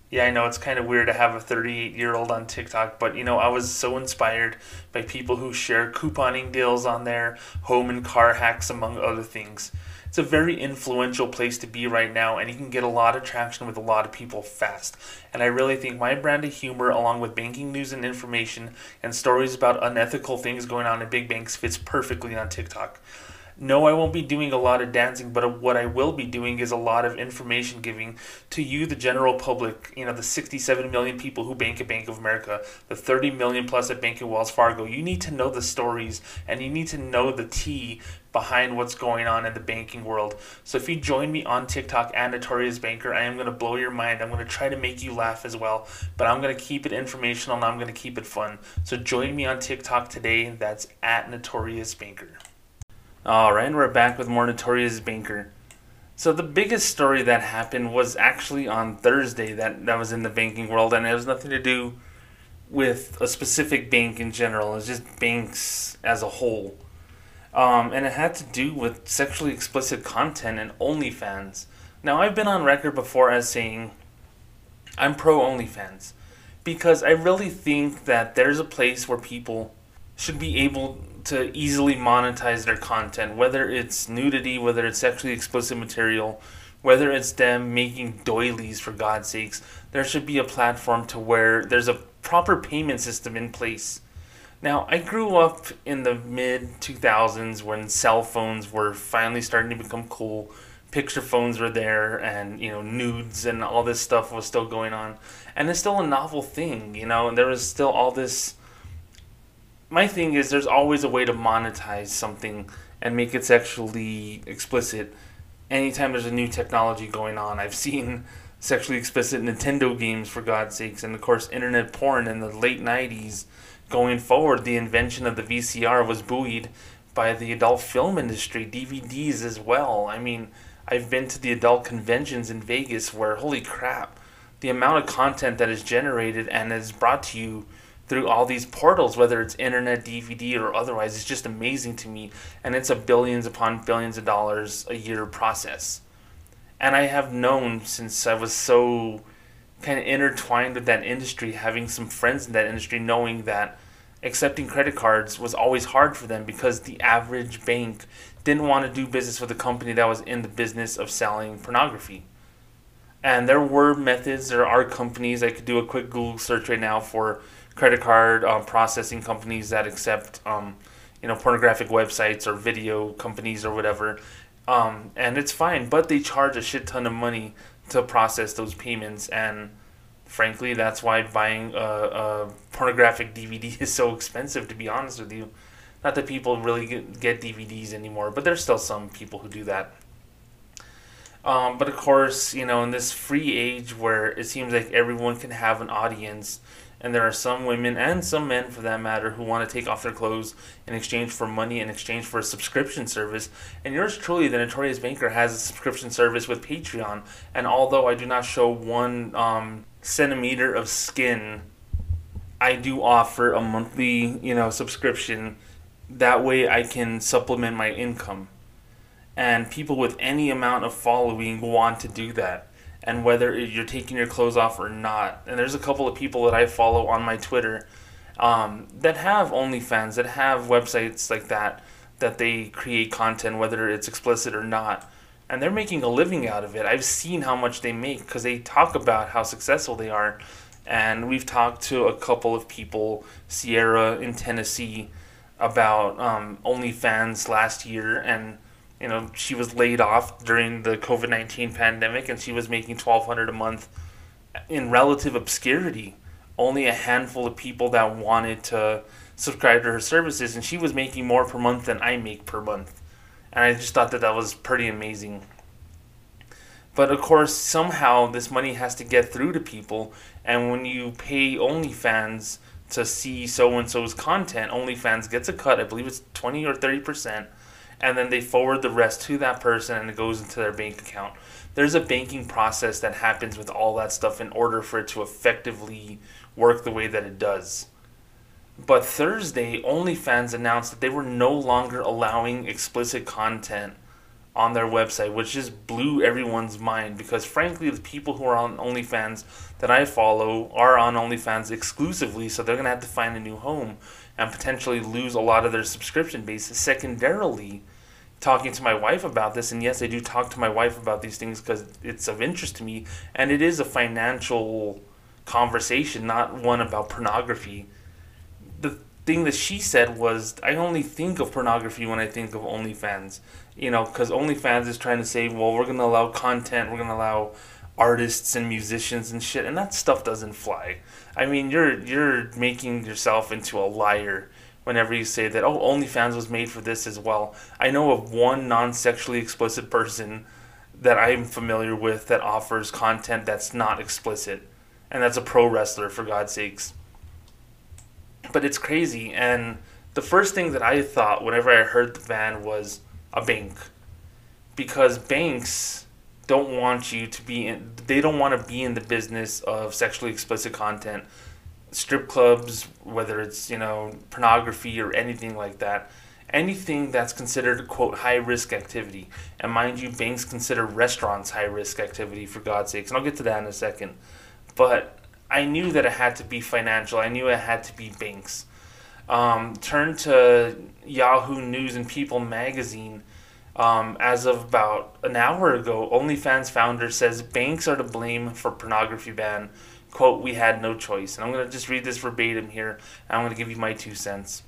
Yeah, I know it's kind of weird to have a 38 year old on TikTok, but you know, I was so inspired by people who share couponing deals on there, home and car hacks, among other things. It's a very influential place to be right now, and you can get a lot of traction with a lot of people fast. And I really think my brand of humor, along with banking news and information and stories about unethical things going on in big banks, fits perfectly on TikTok. No, I won't be doing a lot of dancing, but what I will be doing is a lot of information giving to you, the general public, you know, the 67 million people who bank at Bank of America, the 30 million plus at Bank of Wells Fargo. You need to know the stories and you need to know the tea behind what's going on in the banking world. So if you join me on TikTok at Notorious Banker, I am going to blow your mind. I'm going to try to make you laugh as well, but I'm going to keep it informational and I'm going to keep it fun. So join me on TikTok today. That's at Notorious Banker. All right, we're back with more Notorious Banker. So the biggest story that happened was actually on Thursday that that was in the banking world, and it has nothing to do with a specific bank in general. It's just banks as a whole, um, and it had to do with sexually explicit content and OnlyFans. Now I've been on record before as saying I'm pro OnlyFans because I really think that there's a place where people should be able to easily monetize their content, whether it's nudity, whether it's sexually explicit material, whether it's them making doilies for God's sakes. There should be a platform to where there's a proper payment system in place. Now, I grew up in the mid 2000s when cell phones were finally starting to become cool. Picture phones were there, and you know, nudes and all this stuff was still going on, and it's still a novel thing, you know. And there was still all this my thing is there's always a way to monetize something and make it sexually explicit anytime there's a new technology going on. I've seen sexually explicit Nintendo games for God's sakes and of course internet porn in the late 90s going forward the invention of the VCR was buoyed by the adult film industry, DVDs as well. I mean, I've been to the adult conventions in Vegas where holy crap, the amount of content that is generated and is brought to you through all these portals, whether it's internet, DVD, or otherwise, it's just amazing to me. And it's a billions upon billions of dollars a year process. And I have known since I was so kind of intertwined with that industry, having some friends in that industry, knowing that accepting credit cards was always hard for them because the average bank didn't want to do business with a company that was in the business of selling pornography. And there were methods, there are companies, I could do a quick Google search right now for credit card um, processing companies that accept um, you know pornographic websites or video companies or whatever. Um, and it's fine but they charge a shit ton of money to process those payments. And frankly that's why buying a, a pornographic dvd is so expensive to be honest with you. Not that people really get, get dvds anymore but there's still some people who do that. Um, but of course, you know, in this free age where it seems like everyone can have an audience, and there are some women and some men for that matter who want to take off their clothes in exchange for money in exchange for a subscription service. And yours truly the notorious banker has a subscription service with patreon. And although i do not show one um, centimeter of skin i do offer a monthly you know subscription. That way i can supplement my income. And people with any amount of following want to do that and whether you're taking your clothes off or not. And there's a couple of people that I follow on my Twitter um, that have OnlyFans, that have websites like that, that they create content, whether it's explicit or not. And they're making a living out of it. I've seen how much they make because they talk about how successful they are. And we've talked to a couple of people, Sierra in Tennessee, about um, OnlyFans last year. And you know, she was laid off during the COVID 19 pandemic and she was making 1200 a month in relative obscurity. Only a handful of people that wanted to subscribe to her services, and she was making more per month than I make per month. And I just thought that that was pretty amazing. But of course, somehow this money has to get through to people, and when you pay OnlyFans to see so and so's content, OnlyFans gets a cut. I believe it's 20 or 30 percent and then they forward the rest to that person and it goes into their bank account. There's a banking process that happens with all that stuff in order for it to effectively work the way that it does. But Thursday, OnlyFans announced that they were no longer allowing explicit content on their website, which just blew everyone's mind because, frankly, the people who are on OnlyFans that I follow are on OnlyFans exclusively, so they're going to have to find a new home and potentially lose a lot of their subscription base. Secondarily, talking to my wife about this, and yes, I do talk to my wife about these things because it's of interest to me, and it is a financial conversation, not one about pornography. The thing that she said was, I only think of pornography when I think of OnlyFans. You know, because OnlyFans is trying to say, well, we're going to allow content, we're going to allow artists and musicians and shit, and that stuff doesn't fly. I mean, you're you're making yourself into a liar whenever you say that. Oh, OnlyFans was made for this as well. I know of one non-sexually explicit person that I'm familiar with that offers content that's not explicit, and that's a pro wrestler for God's sakes. But it's crazy, and the first thing that I thought whenever I heard the ban was a bank, because banks don't want you to be in they don't want to be in the business of sexually explicit content. Strip clubs whether it's you know pornography or anything like that anything that's considered quote high risk activity. And mind you banks consider restaurants high risk activity for god's sakes and i'll get to that in a second. But i knew that it had to be financial. I knew it had to be banks. Um, turn to yahoo news and people magazine um, as of about an hour ago, OnlyFans founder says banks are to blame for pornography ban. Quote, we had no choice. And I'm going to just read this verbatim here, and I'm going to give you my two cents.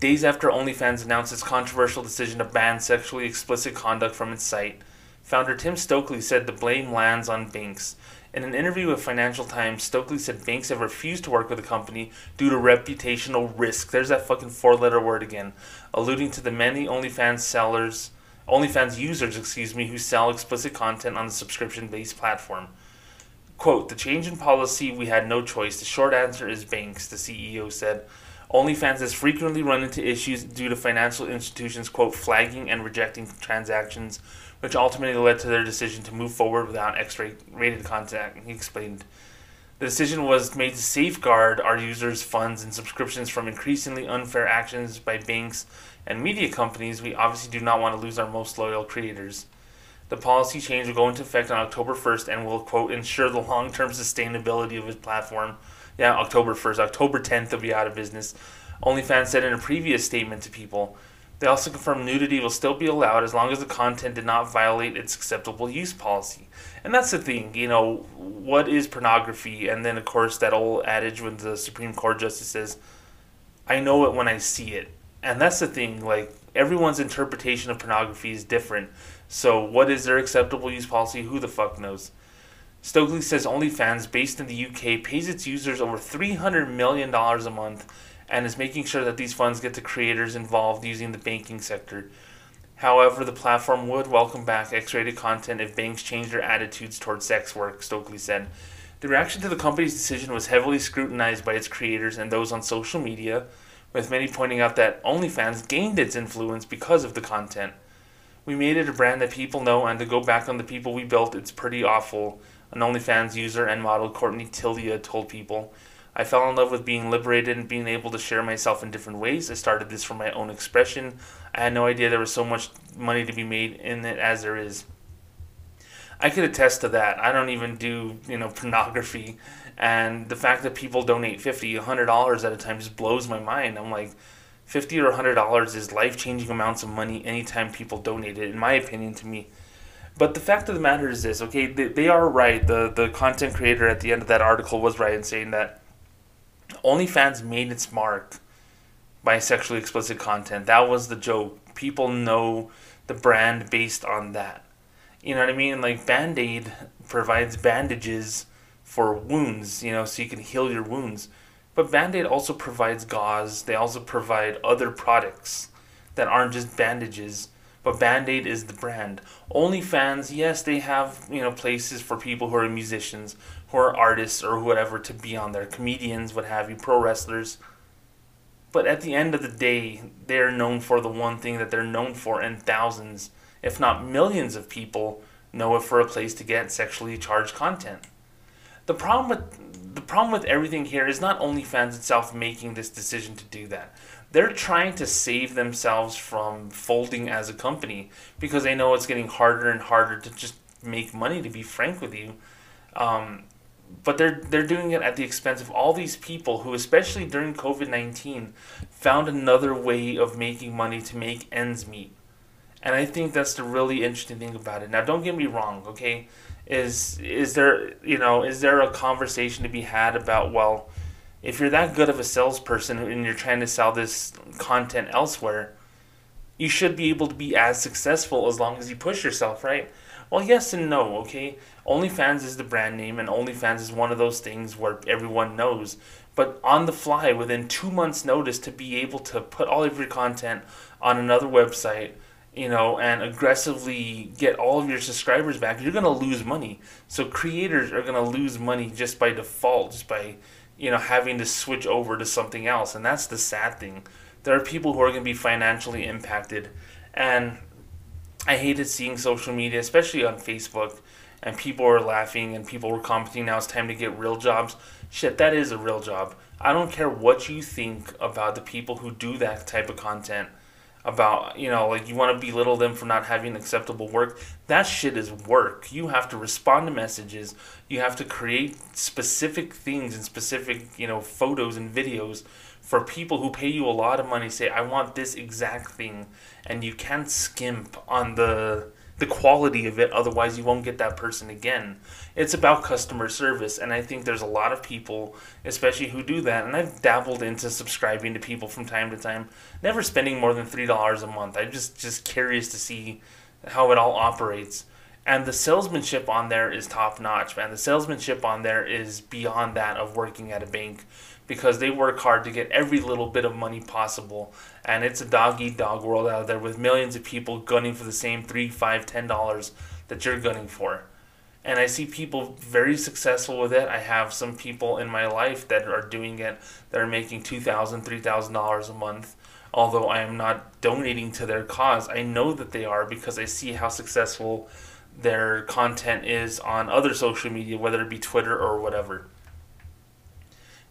Days after OnlyFans announced its controversial decision to ban sexually explicit conduct from its site, founder Tim Stokely said the blame lands on banks. In an interview with Financial Times, Stokely said banks have refused to work with the company due to reputational risk. There's that fucking four letter word again, alluding to the many OnlyFans sellers, OnlyFans users, excuse me, who sell explicit content on the subscription based platform. Quote, the change in policy, we had no choice. The short answer is banks, the CEO said. OnlyFans has frequently run into issues due to financial institutions, quote, flagging and rejecting transactions which ultimately led to their decision to move forward without X-rated content. He explained. The decision was made to safeguard our users' funds and subscriptions from increasingly unfair actions by banks and media companies. We obviously do not want to lose our most loyal creators. The policy change will go into effect on October 1st and will, quote, ensure the long term sustainability of its platform. Yeah, October 1st. October 10th, they'll be out of business. OnlyFans said in a previous statement to people they also confirmed nudity will still be allowed as long as the content did not violate its acceptable use policy. And that's the thing, you know, what is pornography? And then, of course, that old adage when the Supreme Court justice says, I know it when I see it. And that's the thing, like, everyone's interpretation of pornography is different. So, what is their acceptable use policy? Who the fuck knows? Stokely says OnlyFans, based in the UK, pays its users over $300 million a month and is making sure that these funds get to creators involved using the banking sector. However, the platform would welcome back X rated content if banks change their attitudes towards sex work, Stokely said. The reaction to the company's decision was heavily scrutinized by its creators and those on social media, with many pointing out that OnlyFans gained its influence because of the content. We made it a brand that people know, and to go back on the people we built, it's pretty awful, an OnlyFans user and model Courtney Tilia told people. I fell in love with being liberated and being able to share myself in different ways. I started this for my own expression. I had no idea there was so much money to be made in it as there is. I could attest to that. I don't even do, you know, pornography. And the fact that people donate 50 $100 at a time just blows my mind. I'm like, 50 or $100 is life changing amounts of money anytime people donate it, in my opinion, to me. But the fact of the matter is this, okay, they, they are right. The, the content creator at the end of that article was right in saying that OnlyFans made its mark by sexually explicit content. That was the joke. People know the brand based on that. You know what I mean? Like Band Aid provides bandages for wounds, you know, so you can heal your wounds. But Band Aid also provides gauze, they also provide other products that aren't just bandages. But Band Aid is the brand. OnlyFans, yes, they have, you know, places for people who are musicians, who are artists or whatever to be on there, comedians, what have you, pro wrestlers. But at the end of the day, they're known for the one thing that they're known for, and thousands, if not millions, of people know it for a place to get sexually charged content. The problem with the problem with everything here is not OnlyFans itself making this decision to do that. They're trying to save themselves from folding as a company because they know it's getting harder and harder to just make money. To be frank with you, um, but they're they're doing it at the expense of all these people who, especially during COVID nineteen, found another way of making money to make ends meet. And I think that's the really interesting thing about it. Now, don't get me wrong, okay? Is is there you know is there a conversation to be had about well, if you're that good of a salesperson and you're trying to sell this content elsewhere, you should be able to be as successful as long as you push yourself, right? Well, yes and no, okay? OnlyFans is the brand name, and OnlyFans is one of those things where everyone knows. But on the fly, within two months' notice, to be able to put all of your content on another website, you know, and aggressively get all of your subscribers back, you're going to lose money. So creators are going to lose money just by default, just by, you know, having to switch over to something else. And that's the sad thing. There are people who are going to be financially impacted. And I hated seeing social media, especially on Facebook, and people were laughing and people were commenting, now it's time to get real jobs. Shit, that is a real job. I don't care what you think about the people who do that type of content about you know like you want to belittle them for not having acceptable work. That shit is work. You have to respond to messages. You have to create specific things and specific you know photos and videos for people who pay you a lot of money say i want this exact thing. And you can't skimp on the the quality of it otherwise you won't get that person again it's about customer service and i think there's a lot of people especially who do that and i've dabbled into subscribing to people from time to time never spending more than three dollars a month i'm just just curious to see how it all operates and the salesmanship on there is top notch man the salesmanship on there is beyond that of working at a bank because they work hard to get every little bit of money possible. And it's a dog eat dog world out there with millions of people gunning for the same three, five, ten dollars that you're gunning for. And I see people very successful with it. I have some people in my life that are doing it that are making two thousand, three thousand dollars a month. Although I am not donating to their cause, I know that they are because I see how successful their content is on other social media, whether it be Twitter or whatever.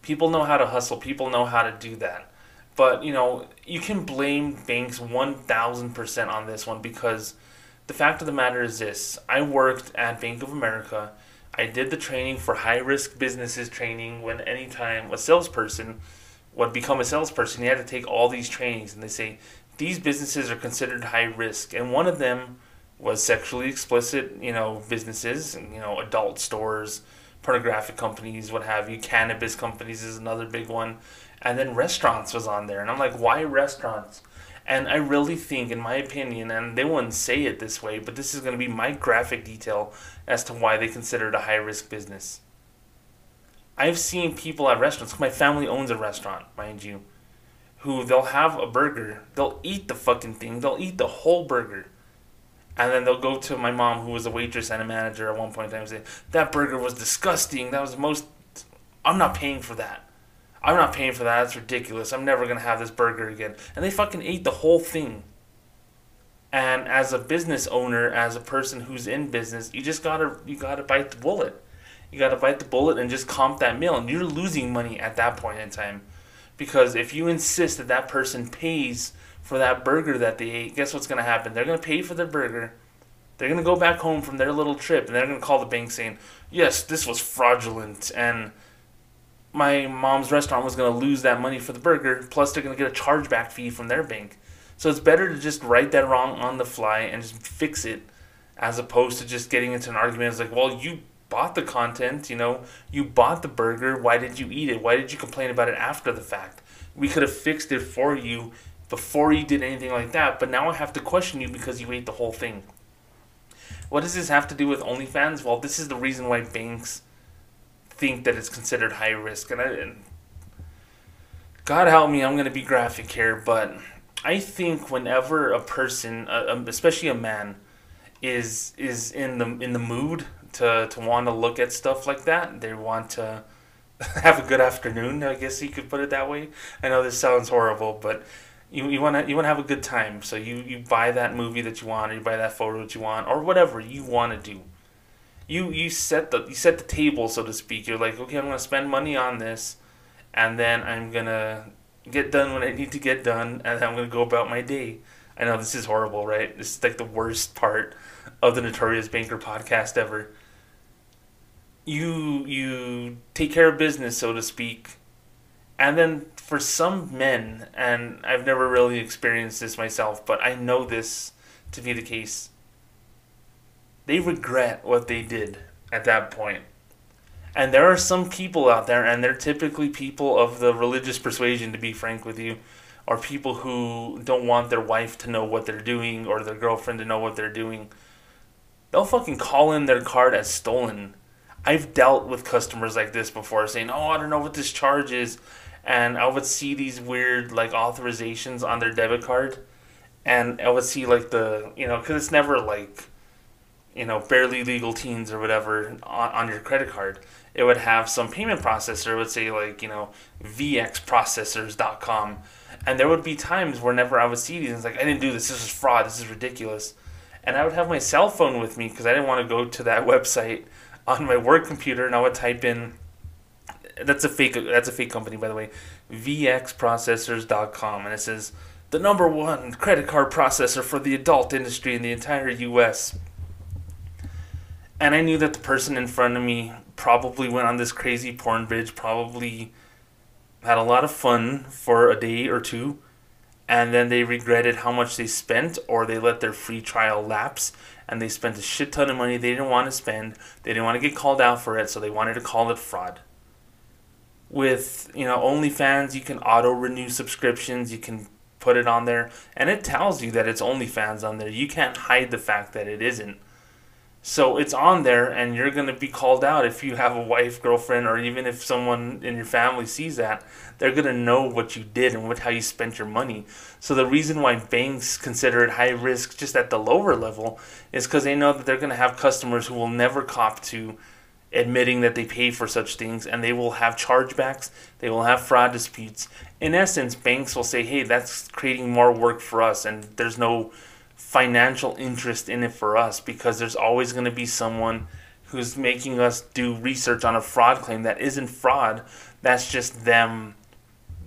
People know how to hustle. People know how to do that. But, you know, you can blame banks 1000% on this one because the fact of the matter is this I worked at Bank of America. I did the training for high risk businesses training when anytime a salesperson would become a salesperson, he had to take all these trainings and they say these businesses are considered high risk. And one of them was sexually explicit, you know, businesses, you know, adult stores, pornographic companies, what have you. Cannabis companies is another big one. And then restaurants was on there. And I'm like, why restaurants? And I really think, in my opinion, and they wouldn't say it this way, but this is going to be my graphic detail as to why they consider it a high risk business. I've seen people at restaurants, my family owns a restaurant, mind you, who they'll have a burger, they'll eat the fucking thing, they'll eat the whole burger and then they'll go to my mom, who was a waitress and a manager at one point in time, and say, That burger was disgusting. That was the most. I'm not paying for that. I'm not paying for that. That's ridiculous. I'm never going to have this burger again. And they fucking ate the whole thing. And as a business owner, as a person who's in business, you just gotta you gotta bite the bullet. You gotta bite the bullet and just comp that meal, and you're losing money at that point in time, because if you insist that that person pays for that burger that they ate, guess what's going to happen? They're going to pay for their burger. They're going to go back home from their little trip and they're going to call the bank saying, yes, this was fraudulent. And my mom's restaurant was going to lose that money for the burger. Plus, they're going to get a chargeback fee from their bank. So it's better to just write that wrong on the fly and just fix it as opposed to just getting into an argument. It's like, well, you bought the content, you know, you bought the burger. Why did you eat it? Why did you complain about it after the fact? We could have fixed it for you before you did anything like that, but now I have to question you because you ate the whole thing. What does this have to do with OnlyFans? Well, this is the reason why banks think that it's considered high risk. And, I, and God help me, I'm going to be graphic here, but I think whenever a person, uh, especially a man, is is in the in the mood to to want to look at stuff like that, they want to have a good afternoon. I guess you could put it that way. I know this sounds horrible, but you you want to you want to have a good time. So you you buy that movie that you want, or you buy that photo that you want, or whatever you want to do. You you set the you set the table, so to speak. You're like, okay, I'm gonna spend money on this, and then I'm gonna get done when I need to get done, and I'm gonna go about my day. I know this is horrible, right? This is like the worst part of the Notorious Banker podcast ever. You you take care of business, so to speak, and then for some men, and I've never really experienced this myself, but I know this to be the case. They regret what they did at that point. And there are some people out there, and they're typically people of the religious persuasion, to be frank with you, or people who don't want their wife to know what they're doing or their girlfriend to know what they're doing. They'll fucking call in their card as stolen. I've dealt with customers like this before saying, Oh, I don't know what this charge is. And I would see these weird, like, authorizations on their debit card. And I would see, like, the, you know, because it's never like, you know, barely legal teens or whatever on, on your credit card it would have some payment processor. It would say like you know vxprocessors.com, and there would be times whenever I would see these, it's like I didn't do this. This is fraud. This is ridiculous, and I would have my cell phone with me because I didn't want to go to that website on my work computer, and I would type in. That's a fake. That's a fake company, by the way. VXProcessors.com, and it says the number one credit card processor for the adult industry in the entire U.S. And I knew that the person in front of me probably went on this crazy porn binge, probably had a lot of fun for a day or two, and then they regretted how much they spent, or they let their free trial lapse, and they spent a shit ton of money they didn't want to spend. They didn't want to get called out for it, so they wanted to call it fraud. With you know OnlyFans, you can auto renew subscriptions. You can put it on there, and it tells you that it's OnlyFans on there. You can't hide the fact that it isn't so it's on there, and you're going to be called out if you have a wife, girlfriend, or even if someone in your family sees that. They're going to know what you did and what how you spent your money. So the reason why banks consider it high risk just at the lower level is because they know that they're going to have customers who will never cop to admitting that they pay for such things, and they will have chargebacks. They will have fraud disputes. In essence, banks will say, "Hey, that's creating more work for us," and there's no financial interest in it for us because there's always going to be someone who's making us do research on a fraud claim that isn't fraud. That's just them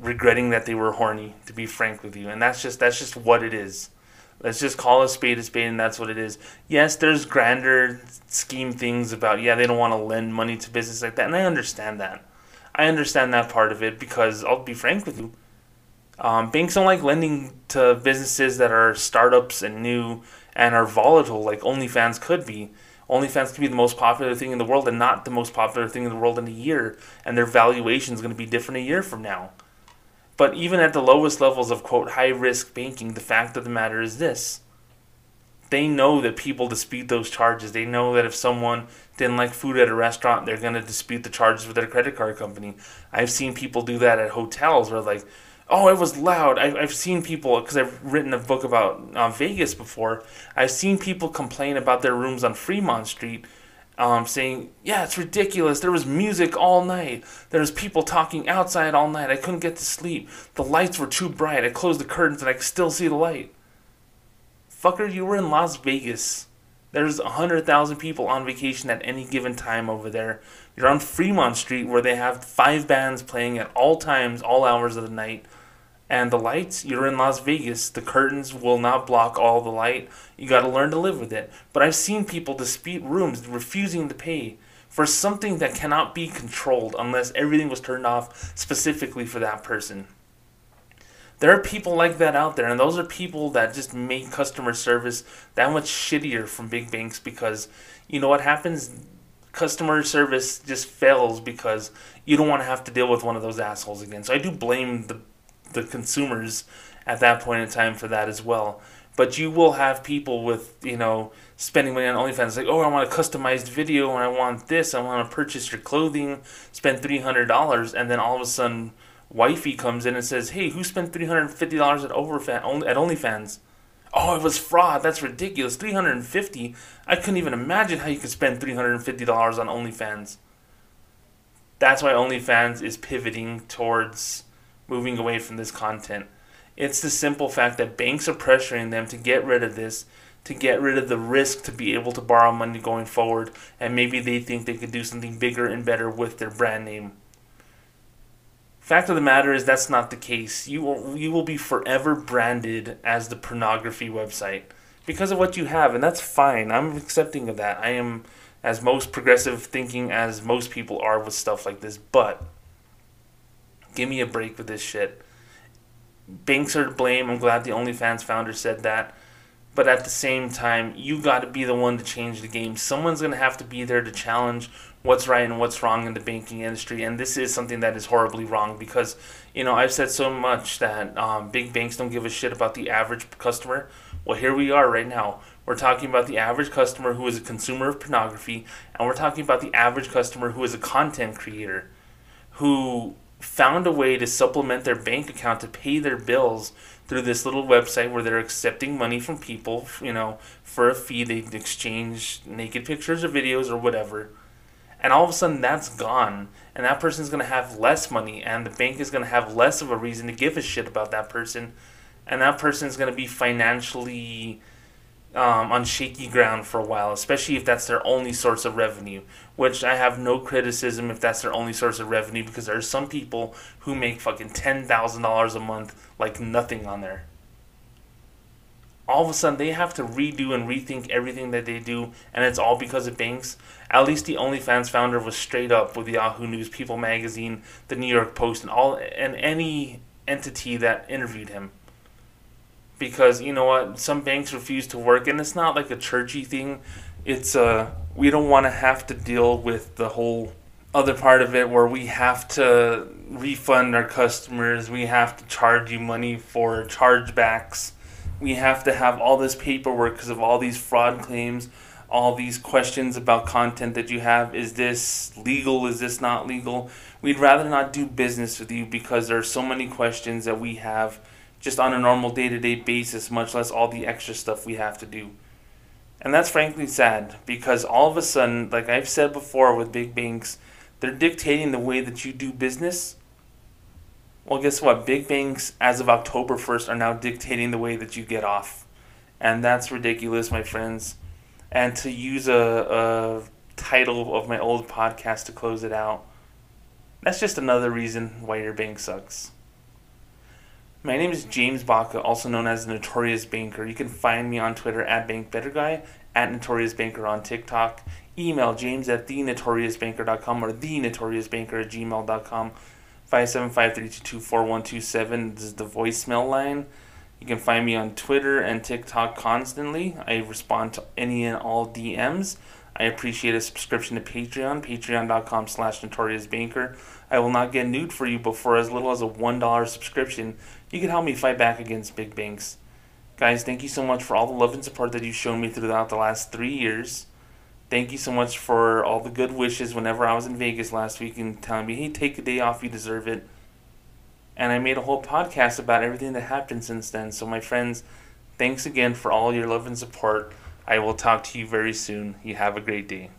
regretting that they were horny, to be frank with you. And that's just that's just what it is. Let's just call a spade a spade and that's what it is. Yes, there's grander scheme things about yeah, they don't want to lend money to business like that, and I understand that. I understand that part of it because I'll be frank with you um, banks don't like lending to businesses that are startups and new and are volatile, like OnlyFans could be. OnlyFans could be the most popular thing in the world and not the most popular thing in the world in a year, and their valuation is going to be different a year from now. But even at the lowest levels of quote high risk banking, the fact of the matter is this. They know that people dispute those charges. They know that if someone didn't like food at a restaurant, they're going to dispute the charges with their credit card company. I've seen people do that at hotels where, like, oh, it was loud. I, I've seen people, because I've written a book about uh, Vegas before, I've seen people complain about their rooms on Fremont Street. Um, saying, yeah, it's ridiculous. There was music all night. There was people talking outside all night. I couldn't get to sleep. The lights were too bright. I closed the curtains and I could still see the light. Fucker, you were in Las Vegas. There's 100,000 people on vacation at any given time over there. You're on Fremont Street where they have five bands playing at all times, all hours of the night. And the lights, you're in Las Vegas. The curtains will not block all the light. You got to learn to live with it. But I've seen people dispute rooms, refusing to pay for something that cannot be controlled unless everything was turned off specifically for that person. There are people like that out there, and those are people that just make customer service that much shittier from big banks because you know what happens? customer service just fails because you don't want to have to deal with one of those assholes again. So I do blame the the consumers at that point in time for that as well. But you will have people with, you know, spending money on OnlyFans like, oh, I want a customized video and I want this, I want to purchase your clothing, spend $300, and then all of a sudden, wifey comes in and says, hey, who spent $350 at, Overfan, at OnlyFans? oh, it was fraud. That's ridiculous. 350 I couldn't even imagine how you could spend $350 on OnlyFans. That's why OnlyFans is pivoting towards moving away from this content. It's the simple fact that banks are pressuring them to get rid of this, to get rid of the risk to be able to borrow money going forward, and maybe they think they could do something bigger and better with their brand name. Fact of the matter is that's not the case. You will, you will be forever branded as the pornography website because of what you have, and that's fine. I'm accepting of that. I am as most progressive thinking as most people are with stuff like this, but give me a break with this shit. Banks are to blame. I'm glad the OnlyFans founder said that. But at the same time, you got to be the one to change the game. Someone's going to have to be there to challenge what's right and what's wrong in the banking industry. And this is something that is horribly wrong because, you know, I've said so much that um, big banks don't give a shit about the average customer. Well, here we are right now. We're talking about the average customer who is a consumer of pornography, and we're talking about the average customer who is a content creator who found a way to supplement their bank account to pay their bills through this little website where they're accepting money from people, you know, for a fee. They exchange naked pictures or videos or whatever. And all of a sudden that's gone. And that person's going to have less money. And the bank is going to have less of a reason to give a shit about that person. And that person's going to be financially um, on shaky ground for a while, especially if that's their only source of revenue. Which I have no criticism if that's their only source of revenue because there are some people who make fucking ten thousand dollars a month like nothing on there. All of a sudden, they have to redo and rethink everything that they do, and it's all because of banks. At least the OnlyFans founder was straight up with Yahoo News, People Magazine, the New York Post, and all and any entity that interviewed him because you know what some banks refuse to work and it's not like a churchy thing. It's uh we don't want to have to deal with the whole other part of it where we have to refund our customers we have to charge you money for chargebacks. We have to have all this paperwork because of all these fraud claims all these questions about content that you have. Is this legal? Is this not legal? We'd rather not do business with you because there are so many questions that we have just on a normal day to day basis, much less all the extra stuff we have to do. And that's frankly sad because all of a sudden, like I've said before with big banks, they're dictating the way that you do business. Well, guess what? Big banks, as of October 1st, are now dictating the way that you get off. And that's ridiculous, my friends. And to use a, a title of my old podcast to close it out, that's just another reason why your bank sucks. My name is James Baca, also known as Notorious Banker. You can find me on Twitter at BankBetterGuy, at Notorious Banker on TikTok. Email james at thenotoriousbanker.com or thenotoriousbanker at gmail.com. 575-322-4127. This is the voicemail line. You can find me on Twitter and TikTok constantly. I respond to any and all DMs. I appreciate a subscription to Patreon, patreon.com slash notoriousbanker. I will not get nude for you, but for as little as a $1 subscription, you can help me fight back against big banks. Guys, thank you so much for all the love and support that you've shown me throughout the last three years. Thank you so much for all the good wishes whenever I was in Vegas last week and telling me, hey, take a day off, you deserve it. And I made a whole podcast about everything that happened since then. So, my friends, thanks again for all your love and support. I will talk to you very soon. You have a great day.